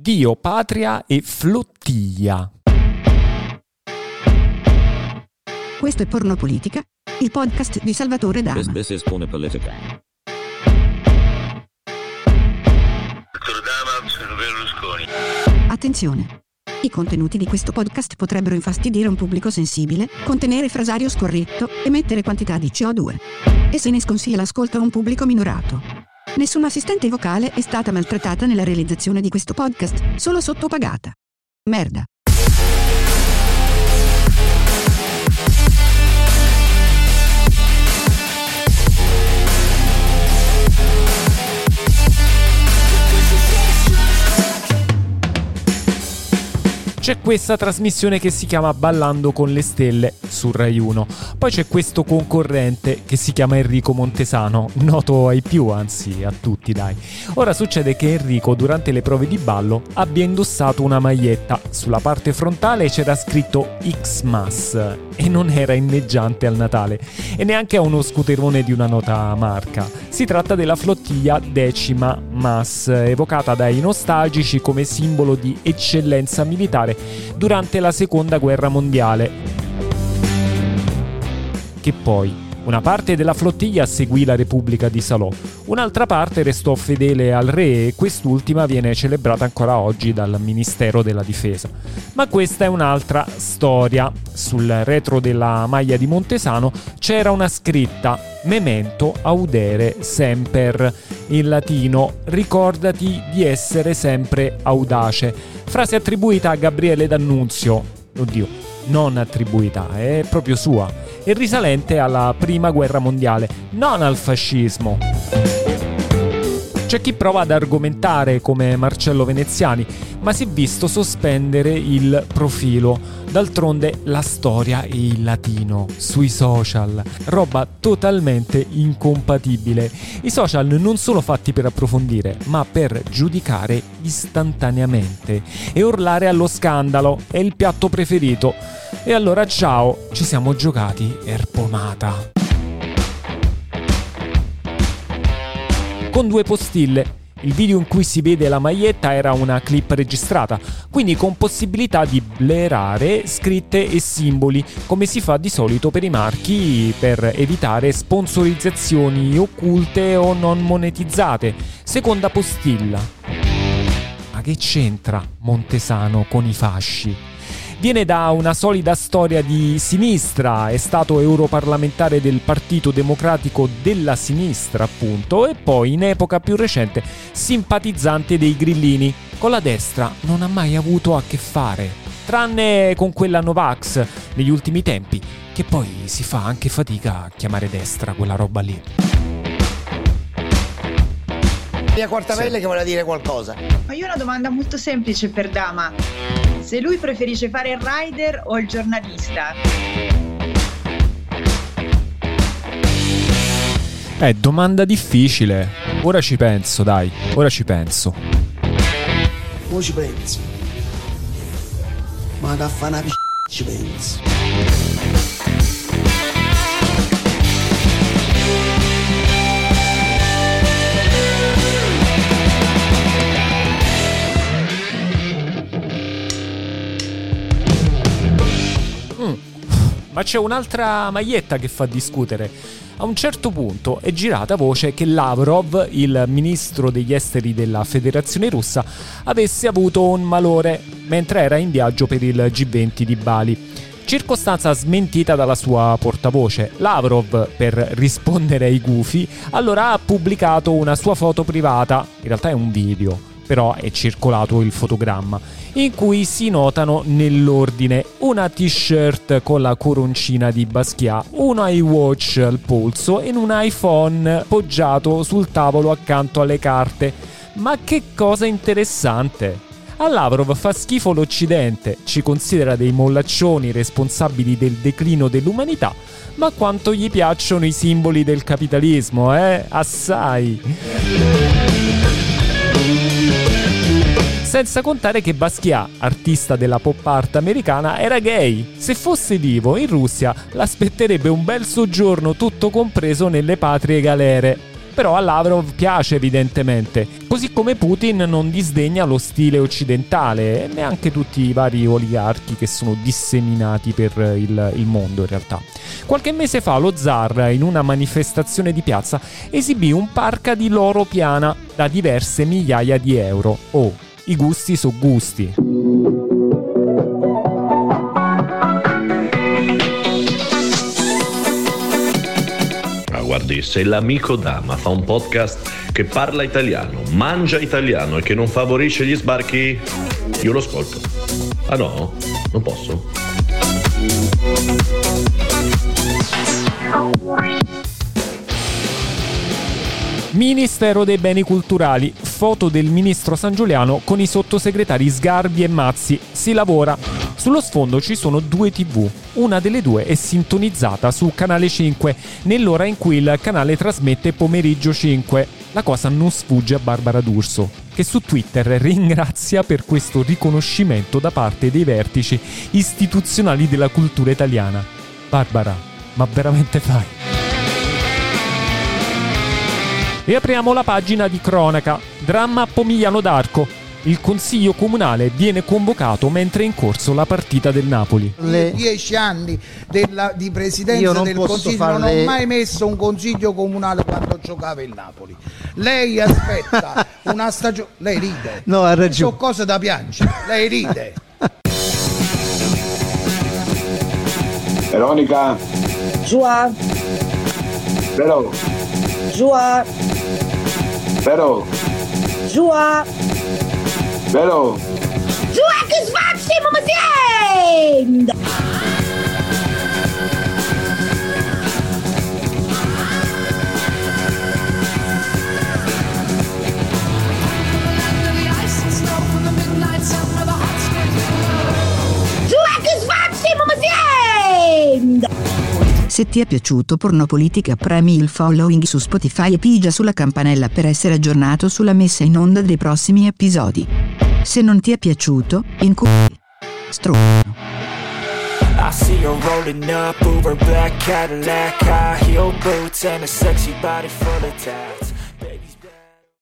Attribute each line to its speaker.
Speaker 1: Dio, patria e flottiglia.
Speaker 2: Questo è Porno Politica, il podcast di Salvatore Dama.
Speaker 3: This, this is Porno Politica.
Speaker 4: Dottor Dama, sono Berlusconi.
Speaker 2: Attenzione! I contenuti di questo podcast potrebbero infastidire un pubblico sensibile, contenere frasario scorretto, emettere quantità di CO2. E se ne sconsiglia l'ascolto a un pubblico minorato. Nessuna assistente vocale è stata maltrattata nella realizzazione di questo podcast, solo sottopagata. Merda.
Speaker 1: C'è questa trasmissione che si chiama Ballando con le stelle su Rai 1. Poi c'è questo concorrente che si chiama Enrico Montesano, noto ai più, anzi a tutti, dai. Ora succede che Enrico durante le prove di ballo abbia indossato una maglietta. Sulla parte frontale c'era scritto Xmas e non era inneggiante al Natale e neanche a uno scooterone di una nota marca. Si tratta della flottiglia decima MAS, evocata dai nostalgici come simbolo di eccellenza militare durante la seconda guerra mondiale. Che poi una parte della flottiglia seguì la Repubblica di Salò, un'altra parte restò fedele al re e quest'ultima viene celebrata ancora oggi dal Ministero della Difesa. Ma questa è un'altra storia. Sul retro della maglia di Montesano c'era una scritta Memento audere semper. In latino ricordati di essere sempre audace. Frase attribuita a Gabriele D'Annunzio. Oddio, non attribuita, è proprio sua, e risalente alla prima guerra mondiale, non al fascismo. C'è chi prova ad argomentare come Marcello Veneziani, ma si è visto sospendere il profilo. D'altronde la storia è in latino, sui social, roba totalmente incompatibile. I social non sono fatti per approfondire, ma per giudicare istantaneamente. E urlare allo scandalo è il piatto preferito. E allora ciao, ci siamo giocati Erpomata. Con due postille. Il video in cui si vede la maglietta era una clip registrata, quindi con possibilità di blerare scritte e simboli, come si fa di solito per i marchi per evitare sponsorizzazioni occulte o non monetizzate. Seconda postilla. Ma che c'entra Montesano con i fasci? Viene da una solida storia di sinistra, è stato europarlamentare del Partito Democratico della Sinistra, appunto, e poi in epoca più recente simpatizzante dei grillini. Con la destra non ha mai avuto a che fare, tranne con quella Novax negli ultimi tempi, che poi si fa anche fatica a chiamare destra quella roba lì.
Speaker 5: Mia Quartapelle che vuole dire qualcosa.
Speaker 6: Ma io ho una domanda molto semplice per Dama. Se lui preferisce fare il rider o il giornalista?
Speaker 1: Eh, domanda difficile. Ora ci penso, dai, ora ci penso.
Speaker 5: Come ci pensi? Ma che fa una p***a ci pensi?
Speaker 1: Ma c'è un'altra maglietta che fa discutere. A un certo punto è girata voce che Lavrov, il ministro degli esteri della Federazione russa, avesse avuto un malore mentre era in viaggio per il G20 di Bali. Circostanza smentita dalla sua portavoce. Lavrov, per rispondere ai gufi, allora ha pubblicato una sua foto privata, in realtà è un video, però è circolato il fotogramma, in cui si notano nell'ordine una t-shirt con la coroncina di Basquiat, un iWatch al polso e un iPhone poggiato sul tavolo accanto alle carte. Ma che cosa interessante! A Lavrov fa schifo l'Occidente, ci considera dei mollaccioni responsabili del declino dell'umanità, ma quanto gli piacciono i simboli del capitalismo, eh? Assai! Senza contare che Basquiat, artista della pop art americana, era gay. Se fosse vivo in Russia, l'aspetterebbe un bel soggiorno tutto compreso nelle patrie galere. Però a Lavrov piace evidentemente, così come Putin non disdegna lo stile occidentale e neanche tutti i vari oligarchi che sono disseminati per il, il mondo in realtà. Qualche mese fa lo zar in una manifestazione di piazza esibì un parca di loro piana da diverse migliaia di euro. Oh, i gusti sono gusti.
Speaker 3: Guardi, se l'amico Dama fa un podcast che parla italiano, mangia italiano e che non favorisce gli sbarchi, io lo ascolto. Ah no? Non posso?
Speaker 1: Ministero dei Beni Culturali, foto del ministro San Giuliano con i sottosegretari Sgarbi e Mazzi. Si lavora. Sullo sfondo ci sono due tv. Una delle due è sintonizzata su Canale 5, nell'ora in cui il canale trasmette Pomeriggio 5. La cosa non sfugge a Barbara D'Urso, che su Twitter ringrazia per questo riconoscimento da parte dei vertici istituzionali della cultura italiana. Barbara, ma veramente fai? E apriamo la pagina di cronaca. Dramma a Pomigliano d'Arco. Il consiglio comunale viene convocato mentre è in corso la partita del Napoli.
Speaker 7: Le dieci anni della- di presidenza
Speaker 5: non
Speaker 7: del consiglio non
Speaker 5: farle-
Speaker 7: ho mai messo un consiglio comunale quando giocava il Napoli. Lei aspetta una stagione. Lei ride.
Speaker 5: No, ha ragione.
Speaker 7: Sono cose da piangere. Lei ride.
Speaker 8: Veronica,
Speaker 9: Joie,
Speaker 8: Vero,
Speaker 9: joie, Pero. Joá. Pero. Joá que esvate, mamãe!
Speaker 2: Se ti è piaciuto Pornopolitica premi il following su Spotify e pigia sulla campanella per essere aggiornato sulla messa in onda dei prossimi episodi. Se non ti è piaciuto, in cu... Stronzo.
Speaker 10: I see her rolling up, Uber black Cadillac, high heel boots, and a sexy body full of tats.